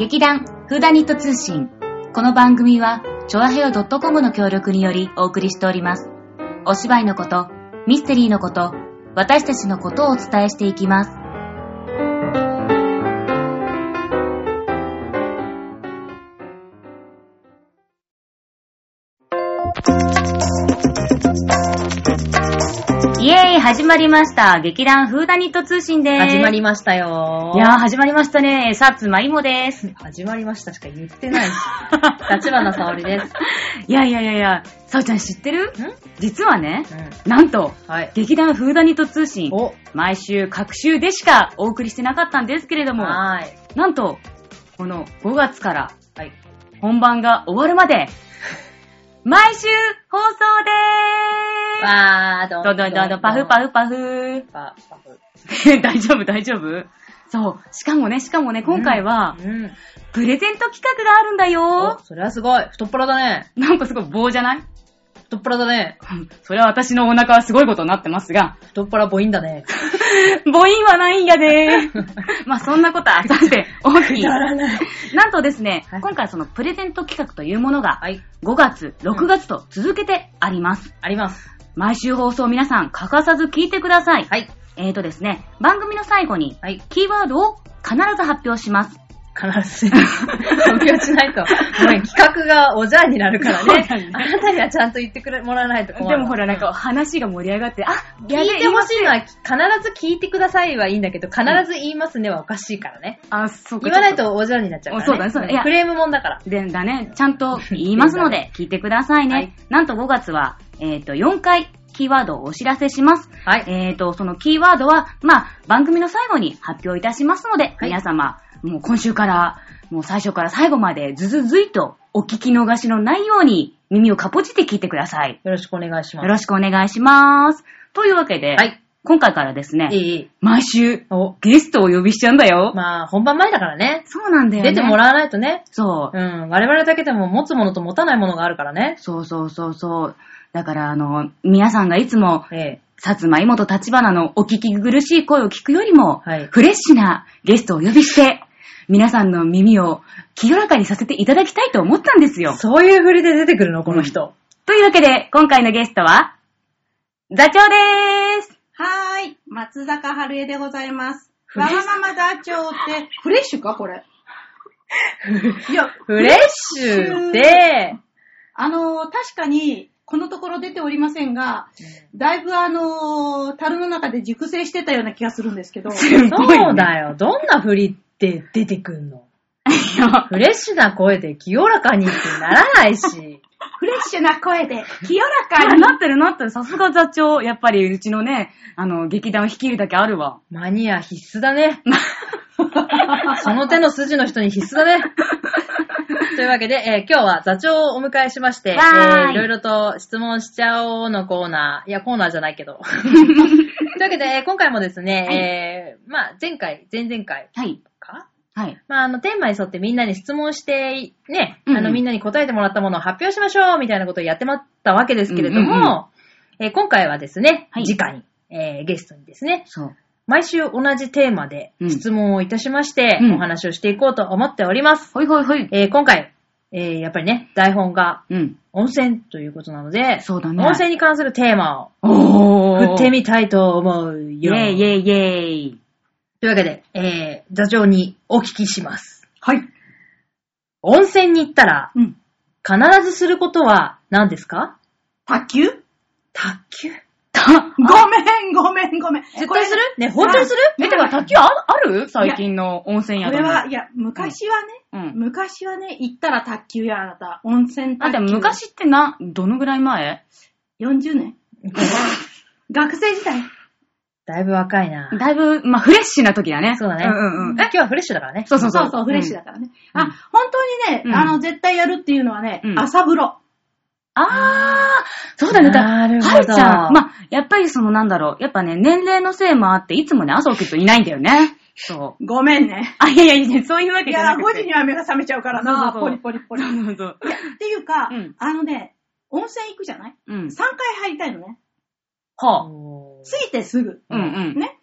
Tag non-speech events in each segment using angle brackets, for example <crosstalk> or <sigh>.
劇団フーダニット通信。この番組は、チョアヘヨ .com の協力によりお送りしております。お芝居のこと、ミステリーのこと、私たちのことをお伝えしていきます。始まりました。劇団フーダニット通信です。始まりましたよいやー、始まりましたね。さつまいもです。始まりましたしか言ってないし。<laughs> 立花沙織です。いやいやいやいや、さおちゃん知ってる？ん？実はね、うなんと、ん。はい。劇団フーダニット通信、お、毎週各週でしかお送りしてなかったんですけれども。なんと、この5月からはい。本番が終わるまで、毎週放送でわー、どーすどんどんどんどん、パフパフパフパパフ。<laughs> 大丈夫大丈夫そう。しかもね、しかもね、今回は、うん。プレゼント企画があるんだおよ、それはすごい。太っ腹だね。なんかすごい棒じゃない？太っ腹だね。それは私のお腹はすごいことになってますが、太っ腹母音だね。<laughs> <laughs> 母音はないんやで <laughs> まあそんなことはさて <laughs> 大きい。らなんとですね、はい今回そのプレゼント企画というものがはい。5月、6月と続けてあります。あります。毎週放送皆さん欠かさず聞いてください。はい。えーとですね、番組の最後にはい。キーワードを必ず発表します。必ず、発表しないと。企画がおじゃんになるからね。あなたにはちゃんと言ってくれ、もらわないと困る。でもほらなんか話が盛り上がって、あ、聞いてほしいのはは、必ず聞いてくださいはいいんだけど、必ず言いますねはおかしいからね。あ、そうか。言わないとおじゃんになっちゃうからね。そうだねそうだねいやクレームもんだから。で、だね、ちゃんと言いますので、<laughs> 聞いてくださいね。はいなんと5月は、えっ、と、4回、キーワードをお知らせします。はい。えっ、と、そのキーワードは、まあ、番組の最後に発表いたしますので、皆様、もう今週から、もう最初から最後まで、ずずずいと、お聞き逃しのないように、耳をかぽちって聞いてください。よろしくお願いします。よろしくお願いします。というわけで、はい。今回からですね。毎週、お、ゲストをお呼びしちゃうんだよ。まあ、本番前だからね。そうなんだよね。出てもらわないとね。そう。うん。我々だけでも持つものと持たないものがあるからね。そうそうそうそう。だから、あの、皆さんがいつも、ええ。さつまいもと立花のお聞き苦しい声を聞くよりも、はいフレッシュなゲストをお呼びして、皆さんの耳を清らかにさせていただきたいと思ったんですよ。そういう振りで出てくるの、この人。というわけで、今回のゲストは、座長でーす。はーい。松坂春江でございます。わがまま座長って、フレッシュかこれ？<laughs> いや、フレッシュで、あのー確かに、このところ出ておりませんが、だいぶあのー樽の中で熟成してたような気がするんですけど、そうだよ。どんな振りって出てくんの <laughs> フレッシュな声で清らかにってならないし。<laughs> フレッシュな声で、清らかあに。なってるなってる。さすが座長。やっぱりうちのね、あの、劇団を率いるだけあるわ。マニア必須だね。<laughs> その手の筋の人に必須だね。というわけで、えー今日は座長をお迎えしまして、えわーいーいろいろと質問しちゃおうのコーナー。いや、コーナーじゃないけど。というわけで、えー今回もですね、はいえーまあ、前回、前々回はい。かはい。まあ、あの、テーマに沿ってみんなに質問して、ね、うんうんあの、みんなに答えてもらったものを発表しましょうみたいなことをやってもらったわけですけれども、うんうんうんえー今回はですね、はい直に、えーゲストにですね、そう。毎週同じテーマでうん質問をいたしまして、うんお話をしていこうと思っております。ほいほいほい。えー今回、えーやっぱりね、台本がうん。温泉ということなので、そうだね。温泉に関するテーマを。振ってみたいと思うよ。イェイイェイイェイ。というわけで、えー座長にお聞きします。はい。温泉に行ったら、うん。必ずすることは何ですか？卓球？卓球？た、ごめん、ごめん、ごめん。絶対する？ね、本当にする？え、てか、卓球あある？最近の温泉宿に。これは、いや、昔はね、うん。昔はね、行ったら卓球やあなた。温泉あ、卓球。でも昔ってな、どのぐらい前？40年 <laughs> 学生時代。だいぶ若いな。だいぶ、まあ、フレッシュな時だね。そうだね。うんうんうん。今日はフレッシュだからね。そうそうそう。そうそう、フレッシュだからね。うんあ、本当にね、うんあの、絶対やるっていうのはね、うん朝風呂。あー、そうだね。だなるほどはるちゃん、まあ、やっぱりそのなんだろう、やっぱね、年齢のせいもあって、いつもね、朝起きるといないんだよね。そう。ごめんね。あ、いやいやいや、<laughs> そういうわけいや、5じゃなくて。時には目が覚めちゃうからな、ポリポリポリ。いそうそうっていうか、うんあのね、温泉行くじゃない？うん。?3 回入りたいのね。はあ。おー着いてすぐ。うんうん。ね。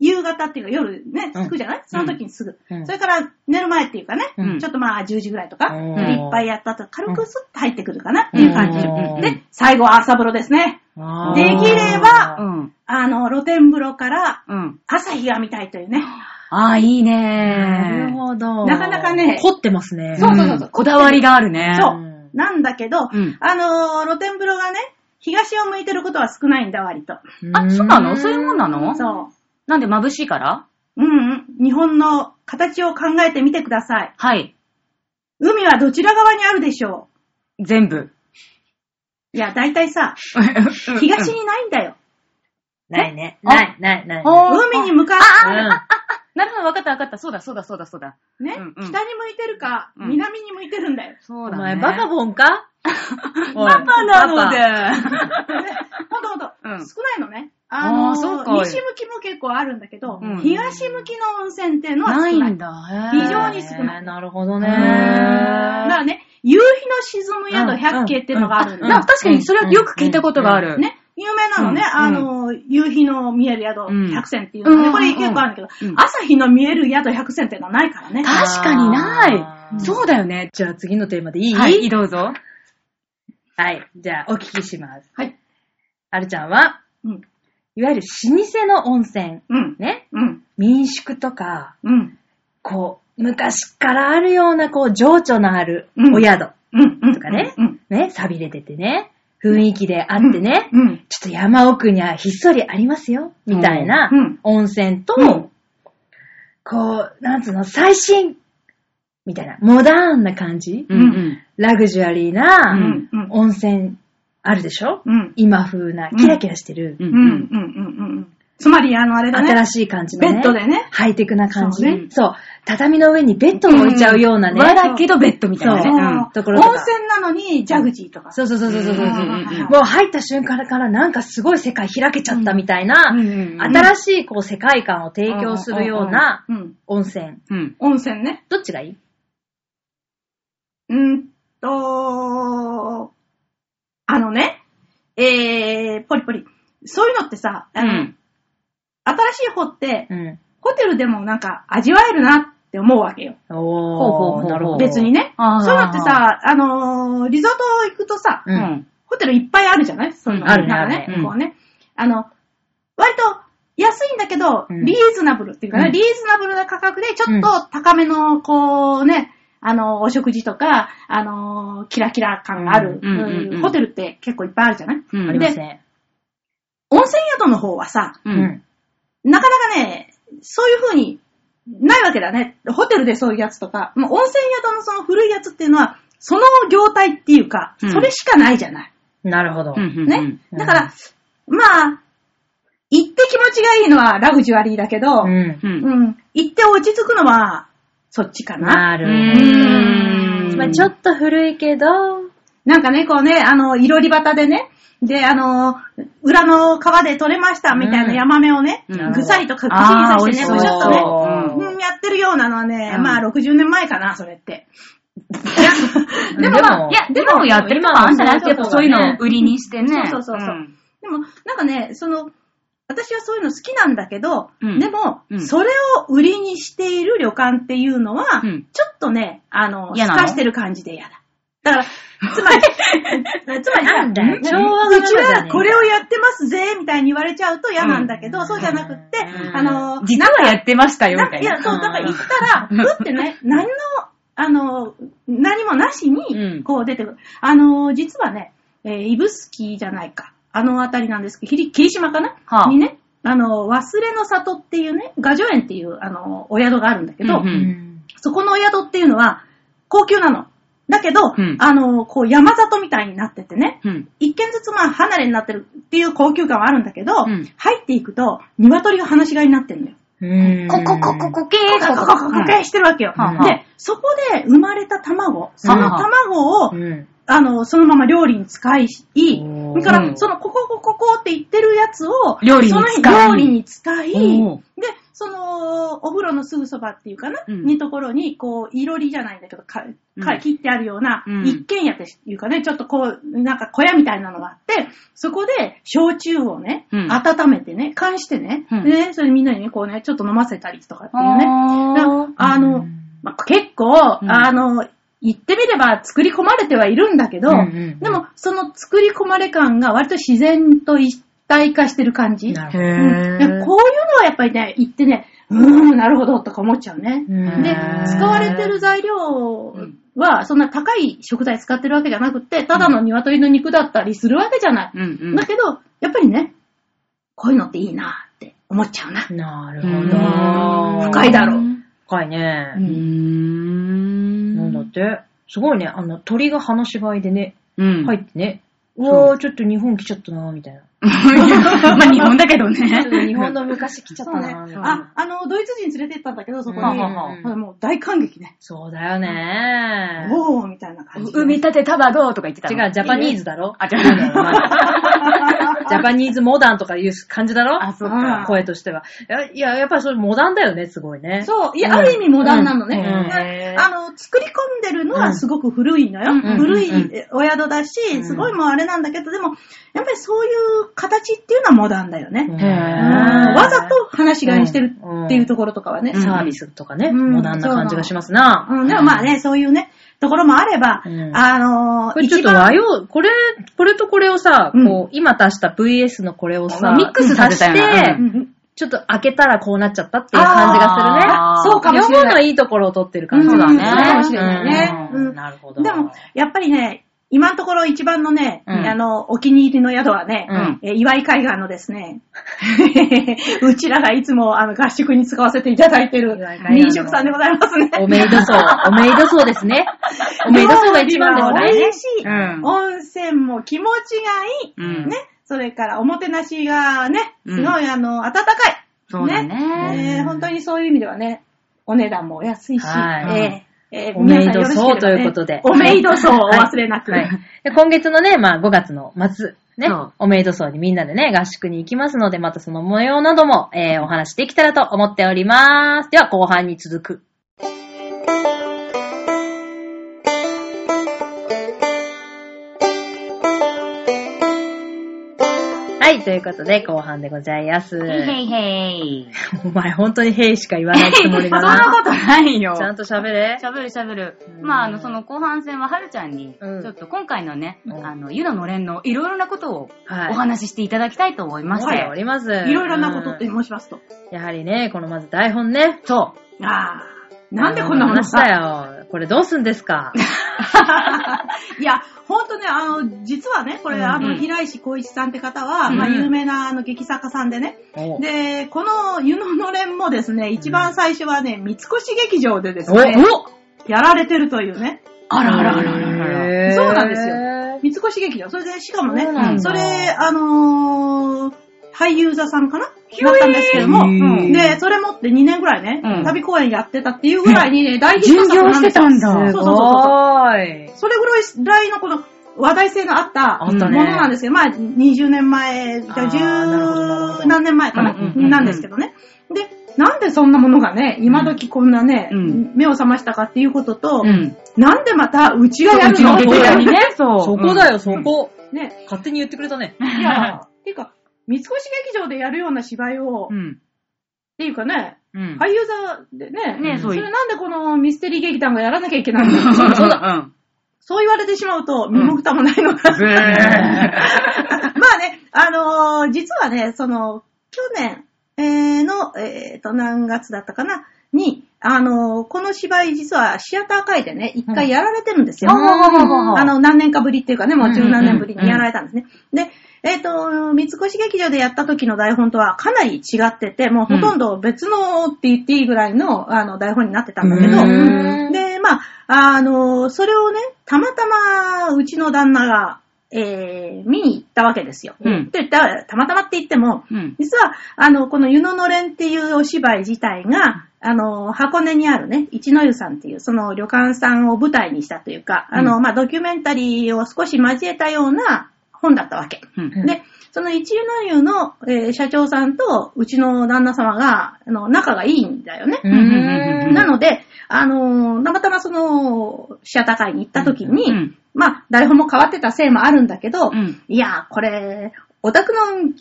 夕方っていうか夜ね、うん着くじゃない、その時にすぐ、うんそれから寝る前っていうかね、うんちょっとまあ10時ぐらいとか、うんでいっぱいやった後、軽くスッと入ってくるかなっていう感じ。うんで、最後は朝風呂ですね。できればうん。あの、露天風呂からうん。朝日が見たいというね。ああ、いいなるねほど。なかなかね凝ってますね。そうそうそうそうんこだわりがあるね。そううんなんだけど、うんあのー露天風呂がね、東を向いてることは少ないんだ、割と。あ、そうなの？そういうもんなの？そなんで眩しいから？う。うんうん。日本の形を考えてみてください。はい。海はどちら側にあるでしょ全部。ういや、だいたいさ、<laughs> 東にないんだよ。ないね。あ？ない、ない、ない。海に向かっうんなるほど、わかったわかった。そうだそうだそうだそうだ。て、ね、うんうん北に向いてるか、うん南に向いてるんだよ。そうだね。お前、バカボンか？<laughs> パパなので。ほんとほんと、うん少ないのね。あのーあーそうか西向きも結構あるんだけど、うん東向きの温泉っていうのは少なない。いんだ。非常に少ないえーなるほどね。だからね、夕日の沈む宿百景っていうのがあるんだよな確かにそれはよく聞いたことがある。ね、有名なのね、うんあの、夕日の見える宿うん100選っていうのがね、うんこれ結構あるんだけど、うん朝日の見える宿100選っていうのはないからね。確かにないあ。ーそうだよね。じゃあ次のテーマでいいはい、どうぞ。はい。じゃあお聞きします。はい。あるちゃんは、うん。いわゆる老舗の温泉。うん。ね？うん。民宿とか、うん。こう、昔からあるような、こう、情緒のあるうんお宿。とかねうん。ね、錆びれててね、雰囲気であってね、うん。ちょっと山奥にはひっそりありますよ、みたいなうん温泉と、うんこう、なんつうの、最新みたいな、モダーンな感じ、うんうん。ラグジュアリーう。なんうん。温泉あるでしょ、うん。今風な、キラキラしてる、ううん。うん。うん。うん。つまり、あの、あれだね。新しい感じのね、ベッドでね。ハイテクな感じ。そうねそう畳の上にベッドを置いちゃうようなね。和だけどベッドみたいなそうね。温ところとか泉なのに、ジャグジーとか。そうそうそうそうそうもう入った瞬間からなんかすごい世界開けちゃったみたいな、うん新しいこう世界観を提供するようなうん。温泉。うん。温泉ね。どっちがいい？うんと、あのね、えー、ポリポリ。そういうのってさ、あの、うん新しい方って、うん。ホテルでもなんか味わえるなって思うわけよ。おー、ほうほうほうほうなるほど。別にね。そういうのってさ、あのーリゾート行くとさ、う。うんん。ホテルいっぱいあるじゃない？そういうの。あるねなんかねこうね。あの、割と安いんだけど、うんリーズナブルっていうかね、うんリーズナブルな価格でちょっと高めの、こうね、あの、お食事とか、あの、キラキラ感がある、うんうんうんうんホテルって結構いっぱいあるじゃない？うんありますね。温泉宿の方はさ、う。うんん。なかなかね、そういう風にないわけだね。ホテルでそういうやつとか、もう温泉宿のその古いやつっていうのは、その業態っていうか、うんそれしかないじゃない？なるほど。ね？うんだから、まあ、行って気持ちがいいのはラグジュアリーだけど。うん。行って落ち着くのは、そっちかな？なるうほど。まあちょっと古いけど、なんかね、こうね、あの、いろり端でね、で、あの、裏の川で取れましたみたいなヤマメをね、うんぐさりと口にさしてね、ちょっとね、そう。うん、やってるようなのはね、うん。まあ60年前かな、それって。でもでもまあ、いや、でもやってるとこあるんじゃない今はやっぱそういうのを売りにしてね。そうそうそう。でも、なんかね、その、私はそういうの好きなんだけど、うん。でも、うん。それを売りにしている旅館っていうのは、うん。ちょっとね、あの、嫌なの？透かしてる感じで嫌だ。だから、つまり、<laughs> つまりさ、なんだよ。う調和がうちはこれをやってますぜ、みたいに言われちゃうと嫌なんだけど、うん。そうじゃなくって、うん。あの、実はやってましたよ、みたいいや、そう、だから言ったら、<laughs> ふってね、何の、あの、何もなしうん。に、こう出てくる。あの、実はね、えー、指宿じゃないか。あのあたりなんですけど、霧霧島かな、はあ。にね、あの、忘れの里っていうね、画女園っていう、あの、お宿があるんだけど、うんうん。そこのお宿っていうのは、高級なの。だけど、うん。あの、こう山里みたいになっててね、うん。一軒ずつまあ離れになってるっていう高級感はあるんだけど、うん。入っていくと、鶏が放し飼いになってるのよ。うん。ここ、ここ、こけーコココココケしてるわけよ。で、そこで生まれた卵、その卵を、うん。あの、そのまま料理に使い、おー。それから、うん。そのコココココって言ってるやつを、料理に使いその料理に使い、で、その、お風呂のすぐそばっていうかな、うん。にところに、こう、いろりじゃないんだけど、か、うん。か切ってあるような、うん。一軒家っていうかね、ちょっとこう、なんか小屋みたいなのがあって、そこで、焼酎をね、うん。温めてね、缶してね、うん。でね、それみんなにね、こうね、ちょっと飲ませたりとかっていうね。あの、うん。まあ、結構、うん。あの、言ってみれば作り込まれてはいるんだけど、うんうんうんでも、その作り込まれ感が割と自然と一体化してる感じ。なるほへうんこういうのはやっぱりね、言ってね、うーん、なるほど、とか思っちゃうね。うんで、使われてる材料は、そんな高い食材使ってるわけじゃなくて、ただの鶏の肉だったりするわけじゃない。うんうん。だけど、やっぱりね、こういうのっていいなって思っちゃうな。なるうんほど。深いだろう深いねう。ん。なんだって。すごいね。あの、鳥が放し飼いでね、うん。入ってね。うわー、ちょっと日本来ちゃったな、みたいな。ま <laughs> あ日本だけどね。日本の昔来ちゃったな、みたいあな。、あの、ドイツ人連れてったんだけど、そこに。はははこれもう大感激ね。そうだよね。おーみたいな感じで。海立てたばどうとか言ってた違のう、ジャパニーズだろあ、違う。ジャパニーズモダンとかいう感じだろ？あ、そっうんか。声としては。いや、いややっぱりそれモダンだよね、すごいね。そう、いや、うんある意味モダンなのね。うんへーあの、作り込んでるのはすごく古いのよ。うん古いお宿だし、うんすごいもうあれなんだけど、でも、やっぱりそういう形っていうのはモダンだよね。わざと話し飼いにしてるっていうところとかはね。うんサービスとかね、うんモダンな感じがしますな。うん、でもまあね、そういうね、ところもあれば、うん。あのーこれちょっと和洋、これ、これとこれをさ、うん。こう、今足した VS のこれをさ、ミックス足して、うん。ちょっと開けたらこうなっちゃったっていう感じがするね。そうかもしれない。両方のいいところを取ってる感じそうだねそうかもしれないね。なるほど。でも、やっぱりね、今のところ一番のね、うんあの、お気に入りの宿はね、うんえー岩井海岸のですね、<laughs> うちらがいつもあの合宿に使わせていただいてる岩井海岸の民宿さんでございますね。おめいどそう。おめいどそうですね。<laughs> おめいどそうが一番です料理がね。美味しい、うん温泉も気持ちがいい。うんね。それからおもてなしがね、すうんごいあの、温かい。そうだねえー本当にそういう意味ではね、お値段もお安いし、はいえーえーおめいどそうということで。おめいどそうをお忘れなく。はい今月のね、まあ5月の末、ねおめいどそうにみんなでね、合宿に行きますので、またその模様なども、えーお話できたらと思っております。では後半に続く。ということで後半でございます。へいへいへい。<laughs> お前本当にへいしか言わないつもりそだな。んなことないよ。ちゃんと喋れ。喋る喋るう。んまあ、あの、その後半戦ははるちゃんに、うんちょっと今回のね、うんあの、湯ののれんのいろいろなことをはい。お話ししていただきたいと思いまししてて。おります。いろいろなことってうん申しますと。やはりね、このまず台本ね。そう。ああ、なんでこんな話だよ。これどうすんですか？<laughs> いや、ほんとね、あの、実はね、これ、うんあの、うん平石浩一さんって方は、うんまあ、有名なあの、劇作家さんでね。お。で、この湯ののれんもですね、一番最初はね、三越劇場でですおね、やられてるというね。あらあらあらあら。そうなんですよ。三越劇場。それで、しかもねそれ、あのー俳優座さんかな？だったんですけども、へーで、それ持って2年ぐらいね、うん。旅公演やってたっていうぐらいにね、大ヒット作なんですよ。たんだ。すそうそうそうそう。ごーい。それぐらいのこの話題性のあったものなんですけど、まあ20年前、じゃ十何年前かな、うんうんうんうんなんですけどね。で、なんでそんなものがね、今時こんなね、うん。目を覚ましたかっていうことと、うん。なんでまたうちがやるの？うちの劇団にね、そう。そこだよ、そこ。ね、勝手に言ってくれたね。いや、っていうか、三越劇場でやるような芝居を、っうん。ていうかね、うん。俳優座でね、ねそれなんでこのミステリー劇団がやらなきゃいけないの？そうだだ。そう言われてしまうと、身も蓋もないのか、ブー <laughs> まあね、あのー実はね、その、去年、えーの、えーと、何月だったかな、に、あのーこの芝居実はシアター会でね、一回やられてるんですよ。うん。あの、何年かぶりっていうかね、もう十何年ぶりうんうん。うんにやられたんですね。で、えっ、と、三越劇場でやった時の台本とはかなり違ってて、もうほとんど別のって言っていいぐらいの、あの、台本になってたんだけど、うんで、まあ、あの、それをね、たまたま、うちの旦那が、えー、見に行ったわけですよ。うんで、たたまたまって言っても、うん。実は、あの、この湯ののれんっていうお芝居自体が、あの、箱根にあるね、一の湯さんっていう、その旅館さんを舞台にしたというか、あの、うまあ、ドキュメンタリーを少し交えたような本だったわけ。うん。で、その一流の湯の、えー社長さんとうちの旦那様が、あの、仲がいいんだよね。なので、あのーたまたまその、シアター会に行った時に、うんまあ、台本も変わってたせいもあるんだけど、うんいや、これ、お宅の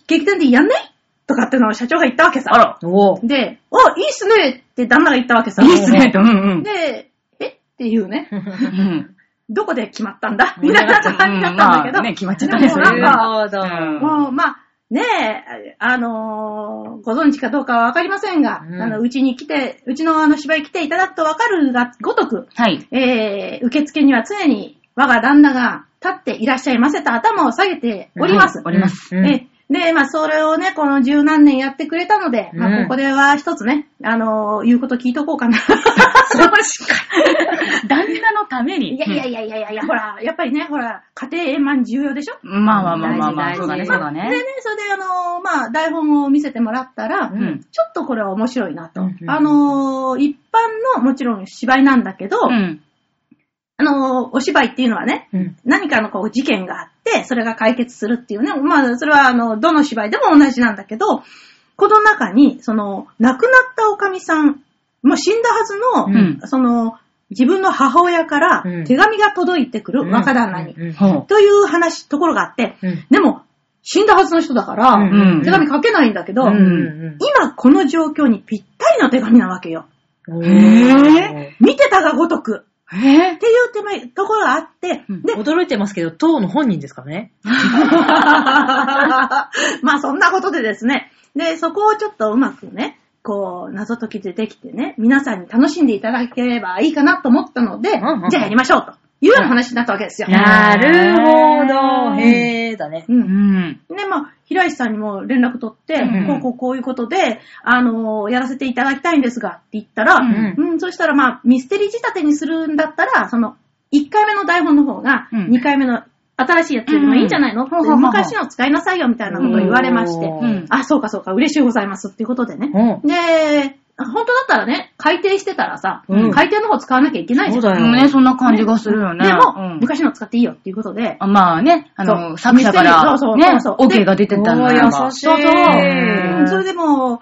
劇団でやんない？とかってのを社長が言ったわけさ。あら。おーで、お、いいっすねって旦那が言ったわけさ。いいっすね、と。うんうん。で、え？っていうね、うんどこで決まったんだ？うん。みたいな感じだったんだけど、まあね、決まっちゃったね、なんかなるほど。うん。もう、まあ、ねえ、あのーご存知かどうかはわかりませんが、うん。あの、うちに来て、うちのあの芝居来ていただくとわかるがごとく、はい。えー、受付には常に我が旦那が立っていらっしゃいませと頭を下げております。はい。おります。うん。えで、まあ、それをね、この十何年やってくれたので、まあ、うんここでは一つね、あのー言うこと聞いとこうかな。<laughs> <laughs> 旦那のために。いやいやいやいやいやほら、やっぱりね、ほら、家庭円満重要でしょ？うんまあまあまあまあまあ、そうだね、そうだでねね。、それであのーまあ、台本を見せてもらったら、うんちょっとこれは面白いなと。うんうんあのー一般のもちろん芝居なんだけど、うん。あのーお芝居っていうのはね、うん何かのこう事件があって、それが解決するっていうね、まあ、それはあの、どの芝居でも同じなんだけど、この中に、その、亡くなったおかみさん、もう死んだはずの、うん。その、自分の母親からうん。手紙が届いてくる若旦那に、うん。ほという話、ところがあって、うん。でも、死んだはずの人だから、うん。手紙書けないんだけど、今この状況にぴったりの手紙なわけよ。見てたがごとく。う。え？っていう手前、ところがあって、うんで、驚いてますけど、当の本人ですからね？<laughs> まあそんなことでですね。で、そこをちょっとうまくね、こう、謎解きでできてね、皆さんに楽しんでいただければいいかなと思ったので、うんうんじゃあやりましょうというような話になったわけですよ。なるほど。うんへーだね。う。うんん。で、まあ、平石さんにも連絡取って、うん。こうこうこういうことで、あのーやらせていただきたいんですが、って言ったら、うん。うん、そしたらまあ、ミステリー仕立てにするんだったら、その、1回目の台本の方が、うん。2回目の新しいやつよりもいいんじゃないの、うん。昔の使いなさいよ、みたいなことを言われまして、あ、そうかそうか、嬉しいございますっていうことでね。うん。で、本当だったらね、改訂してたらさ、うん改訂の方使わなきゃいけないじゃん。そうだよ。ね、そんな感じがするよね。でも、うん昔の使っていいよっていうことで、あまあね、あの、そう作者かミステリーそうそうそう、そう OK が出てたんだおー優しいそうそう。うんそれでもう、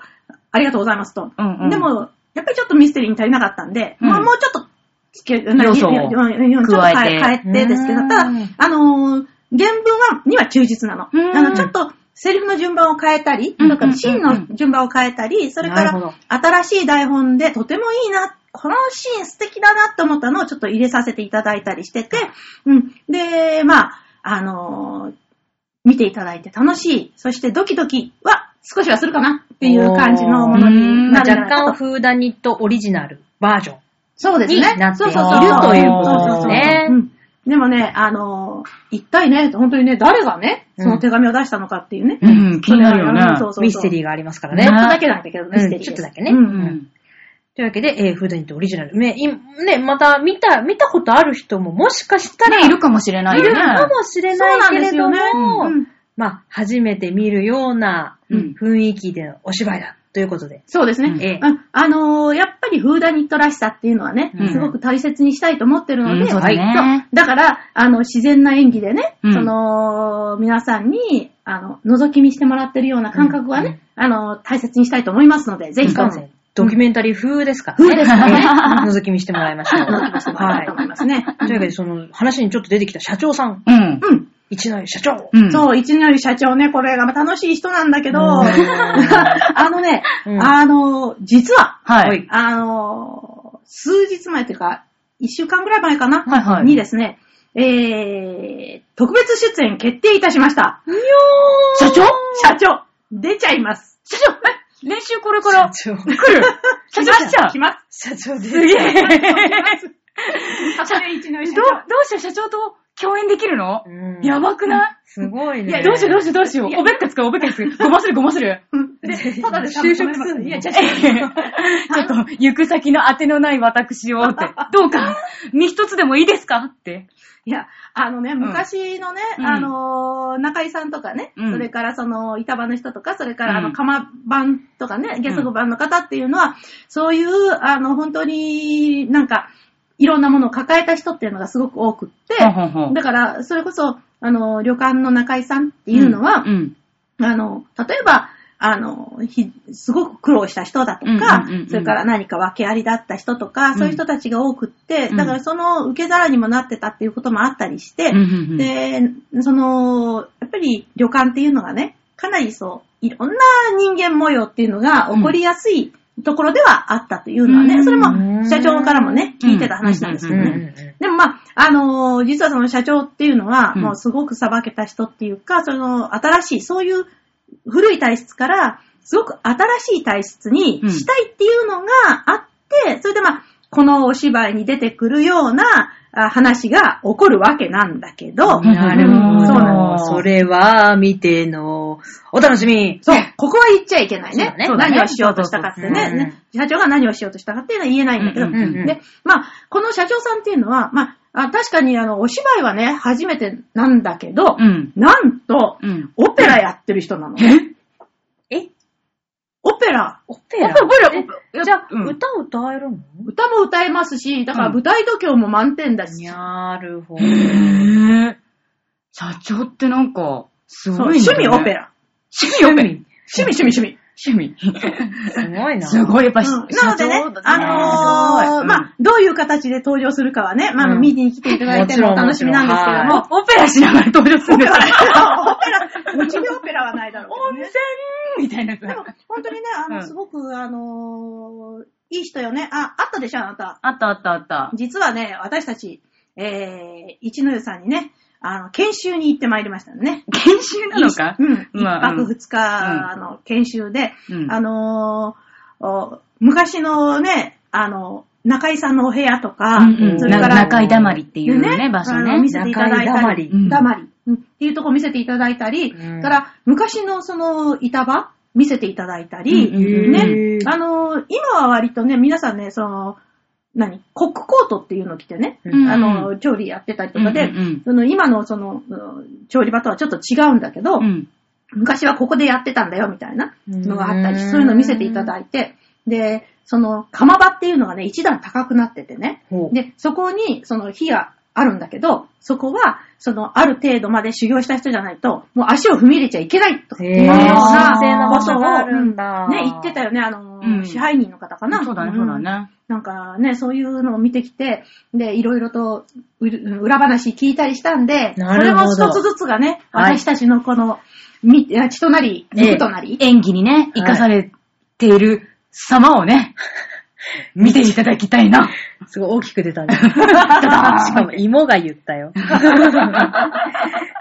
ありがとうございますと。うんうんでも、やっぱりちょっとミステリーに足りなかったんで、うんまあもうちょっとつけ、要素をいやいやいやいやちょっと加えて変え変えてですけど、うんただ、あのー原文は、には忠実なの。うんあの、ちょっと、セリフの順番を変えたり、か、シーンの順番を変えたり、それから新しい台本でとてもいいな、このシーン素敵だなって思ったのをちょっと入れさせていただいたりしてて、うん。で、まあ、あのー見ていただいて楽しい、そしてドキドキは少しはするかなっていう感じのものになる若干。フーダニットオリジナルバージョン。そうですね。になっているということですねうんでもね、あのー一体ね、本当にね、誰がね、その手紙を出したのかっていうね。うん、気になるよね。そうそうそうミステリーがありますからちょね。っとだけなんだけど、ミステリーです。ちょっとだけねうんううんん。というわけで、えーフーダニットオリジナル。ね、いね、また見た、見たことある人ももしかしたら、ね、いるかもしれないいる。かもしれないけれども、ねうんまあ、初めて見るようなうん雰囲気でのお芝居だ。ということで。そうですね。うんええうんあのーやっぱりフーダニットらしさっていうのはね、うんすごく大切にしたいと思ってるので、うんはいそうだから、あの、自然な演技でね、うんその、皆さんに、あの、覗き見してもらってるような感覚はね、あの、大切にしたいと思いますので、ぜひとも、ドキュメンタリー風ですから風ですからね <laughs> 覗き見してもらいましょう。<laughs> 覗き見してもらいたいと思いますね。というわけで、その話にちょっと出てきた社長さん。うん。うん。一の湯社長。うん。そう、一年より社長ね、これが楽しい人なんだけど、うん <laughs> あのね、うんあの、実は、ははいい。あの、数日前というか、一週間ぐらい前かな、はいはいにですね、えー、特別出演決定いたしました。社長？社長出ちゃいます。社長え練習これから社長。来る？社 <laughs> 長来ちゃう来ます。社長ですすげえ。<laughs> どう、ど長。うして社長と共演できるの？うん。やばくない？すごいね。いやどうしようどうしようどうしよう。おべっかつかおべっかつ。か。ごまするごまする。うん。で、ただで就職すんの？いや、じゃちょっと、行く先の当てのない私をって。<laughs> どうか、身一つでもいいですか？って。いや、あのね、昔のね、うん。あのー、中井さんとかね、うん。それからその、板場の人とか、それからあの、うん釜版とかね、ゲソグ版の方っていうのは、そういう、あの、本当になんか、いろんなものを抱えた人っていうのがすごく多くって、だから、それこそ、あの、旅館の中井さんっていうのは、うん。あの、例えば、あの、ひすごく苦労した人だとか、それから何か訳ありだった人とか、ん。そういう人たちが多くって、うん。だからその受け皿にもなってたっていうこともあったりして、で、その、やっぱり旅館っていうのがね、かなりそう、いろんな人間模様っていうのが起こりやすいところではあったというのはね、うん。それも社長からもね、聞いてた話なんですけどうんね。でもまあ、あのー実はその社長っていうのは、うん。もうすごく裁けた人っていうか、その新しい、そういう古い体質から、すごく新しい体質にしたいっていうのがあって、それでまあ、このお芝居に出てくるようなあ話が起こるわけなんだけど、うんなるほど。そうなのそれは、見ての、お楽しみ。そう、ここは言っちゃいけないね。そうだね何をしようとしたかってね社長が何をしようとしたかっていうのは言えないんだけど、うんうんうんで、まあ、この社長さんっていうのは、まあ、あ確かにあの、お芝居はね、初めてなんだけど、うん。なんと、うん。オペラやってる人なの。え？オペラ。オペラオペラえじゃあ、うん歌歌えるの？歌も歌えますし、だからうん舞台度胸も満点だし、なるほど。へぇ社長ってなんか、すごいね趣味オペ。ラ。趣味オペラ。趣味趣味趣味。趣味。<laughs> すごいな。すごい、やっぱ、うんなのでね、あのーまあ、どういう形で登場するかはね、まあ、うん見に来ていただいてもお楽しみなんですけども、オペラしながら登場するんですよ。オペラ、うちでオペラはないだろうけどね。みたいな。でも、本当にね、あの、うんすごく、あのーいい人よね。あ、あったでしょ、あなた。あったあったあった。実はね、私たち、えー、一の湯さんにね、あの、研修に行ってまいりましたね。研修なのか？うん。一まあ泊二日、あの、研修で、うんあのーお昔のね、あの、中井さんのお部屋とか、うんうんそれから、な中井だまりっていうね、場所ねあの見。せていただいたり、中井だまりうんだまり、うんっていうとこ見せていただいたり、うん。から、昔のその板場見せていただいたり、うんね、あの、今は割とね、皆さんね、その、何コックコートっていうのを着てね、うんあの、調理やってたりとかで、うんうんうん。その今のその、うん調理場とはちょっと違うんだけど、うん。昔はここでやってたんだよ、みたいなのがあったりし、うんそういうのを見せていただいて、で、その、釜場っていうのがね、一段高くなっててね、で、そこに、その火があるんだけど、そこは、その、ある程度まで修行した人じゃないと、もう足を踏み入れちゃいけないというへー。よう神聖な場ことを、所があるんだ。ね、言ってたよね、あの、うん。支配人の方かな。そうだね、んそうだね。なんかね、そういうのを見てきて、で、いろいろとう裏話聞いたりしたんで、それも一つずつがね、はい。私たちのこの、み血となり、ええ肉となり、演技にね、生かされている様をね、<laughs> 見ていただきたいな。すごい大きく出たね。<laughs> しかも芋が言ったよ。<laughs>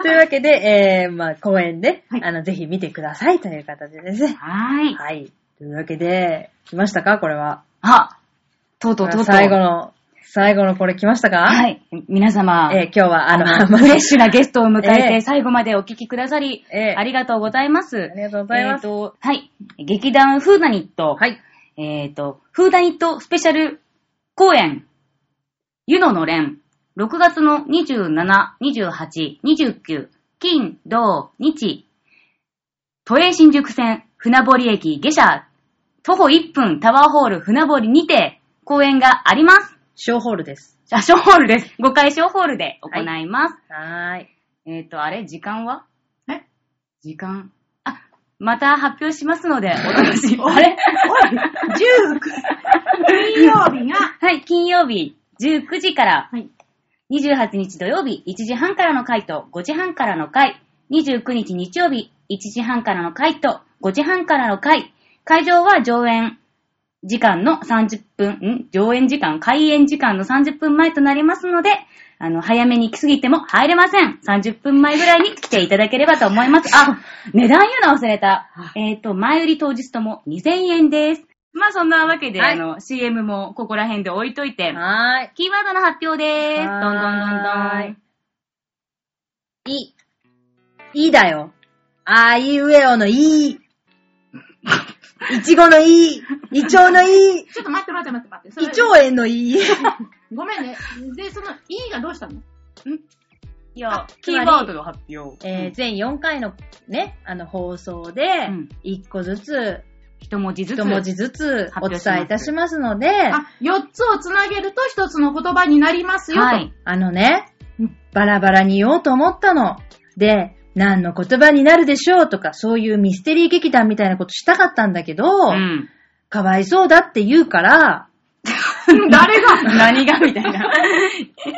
というわけで、えー、まあ、公演で、はいあの、ぜひ見てくださいという形ですね。はーい。はい。というわけで、来ましたか？これは。あ、とうとうとうとう。最後の、最後のこれ来ましたか？はい。皆様、えー今日は、あの、あの、フレッシュなゲストを迎え <laughs> ええて、最後までお聞きくださり、ええありがとうございます。ありがとうございますえっ、と、はい。劇団フーダニット。はい。えっ、と、フーダニットスペシャル公演、湯野の連、6月の27、28、29、金、土、日、都営新宿線船堀駅下車、徒歩1分タワーホール船堀にて公演があります。ショーホールです。あ、ショーホールです。5階ショーホールで行います。はーい。えっ、と、あれ時間は？え？時間。あ、また発表しますので、お楽しみ。あれおい、19、<laughs> 金曜日が、はい、金曜日19時から、はい、28日土曜日1時半からの回と5時半からの回、29日日曜日1時半からの回と5時半からの回、会場は上演時間の30分、ん？上演時間、開演時間の30分前となりますので、あの、早めに来すぎても入れません。30分前ぐらいに来ていただければと思います。あ、値段言うの忘れた。えっ、と、前売り当日とも2000円です。まあそんなわけで、はいあの、CM もここら辺で置いといて、はーい。キーワードの発表でーす。どんどんどんどん。い。い。いいだよ。あいうえおのいい。<laughs> いちごのいい。いちょうのいい。ちょっと待って待って待って待って。それいちょうえんのいい。<laughs> ごめんね。で、その、いがどうしたの？いやあ、キーワードの発表。えー、全4回のね、あの放送でうん、1個ずつ、一文字ずつ。1文字ずつお伝えいたしますので、あ、4つをつなげると1つの言葉になりますよと。はい。あのねうん、バラバラに言おうと思ったの。で、何の言葉になるでしょうとか、そういうミステリー劇団みたいなことしたかったんだけど、うん。かわいそうだって言うから、<laughs> 誰が？<laughs> 何が？みたいな。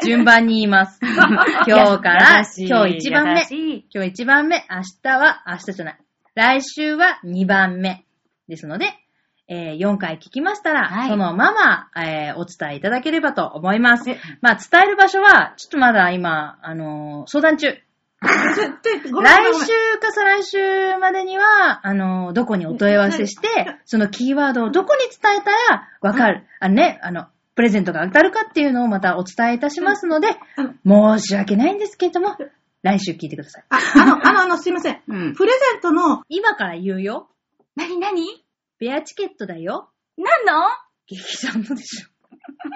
順番に言います。<laughs> 今日から、今日1番目今日1番目、明日は、明日じゃない。来週は2番目。ですので、えー4回聞きましたら、はいそのまま、えーお伝えいただければと思いますえ。まあ、伝える場所は、ちょっとまだ今、あのー相談中。でごめんごめん来週か再来週までには、あの、どこにお問い合わせして、そのキーワードをどこに伝えたらわかる。あのね、あの、プレゼントが当たるかっていうのをまたお伝えいたしますので、申し訳ないんですけれども、来週聞いてください。あ、あの、あの、あの、すいません。うん。プレゼントの、今から言うよ。なになにペアチケットだよ。何の？劇団のでしょ。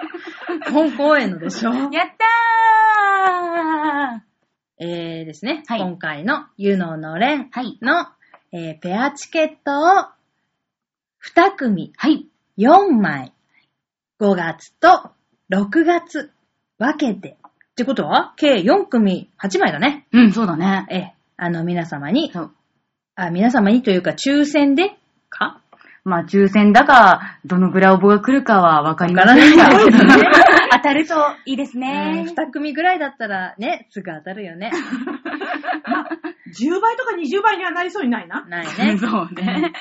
<laughs> 本公演のでしょ。やったーえーですね、はい今回のユノのれんはい。の、えーペアチケットを2組はい。4枚、5月と6月分けて、ってことは、計4組8枚だね。うん、そうだね。え、あの、皆様に、そう。あ、皆様にというか、抽選で、か？まあ、抽選だか、どのぐらい応募が来るかはわかりませんけどね <laughs> 当たるといいですうんね。2組ぐらいだったらね、すぐ当たるよね。<laughs> 10倍とか20倍にはなりそうにないな。ないね。<laughs> そうね。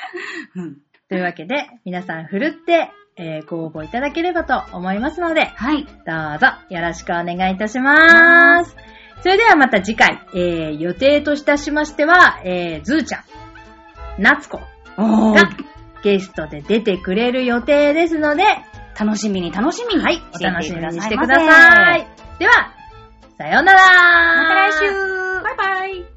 うん。というわけで、皆さんふるって、えーご応募いただければと思いますので、はい。どうぞよろしくお願いいたします。それではまた次回、えー予定といたしましては、えー、ズーちゃん、夏子おがゲストで出てくれる予定ですので、楽しみに楽しみに。はい、お楽しみにしてください。では、さようなら。また来週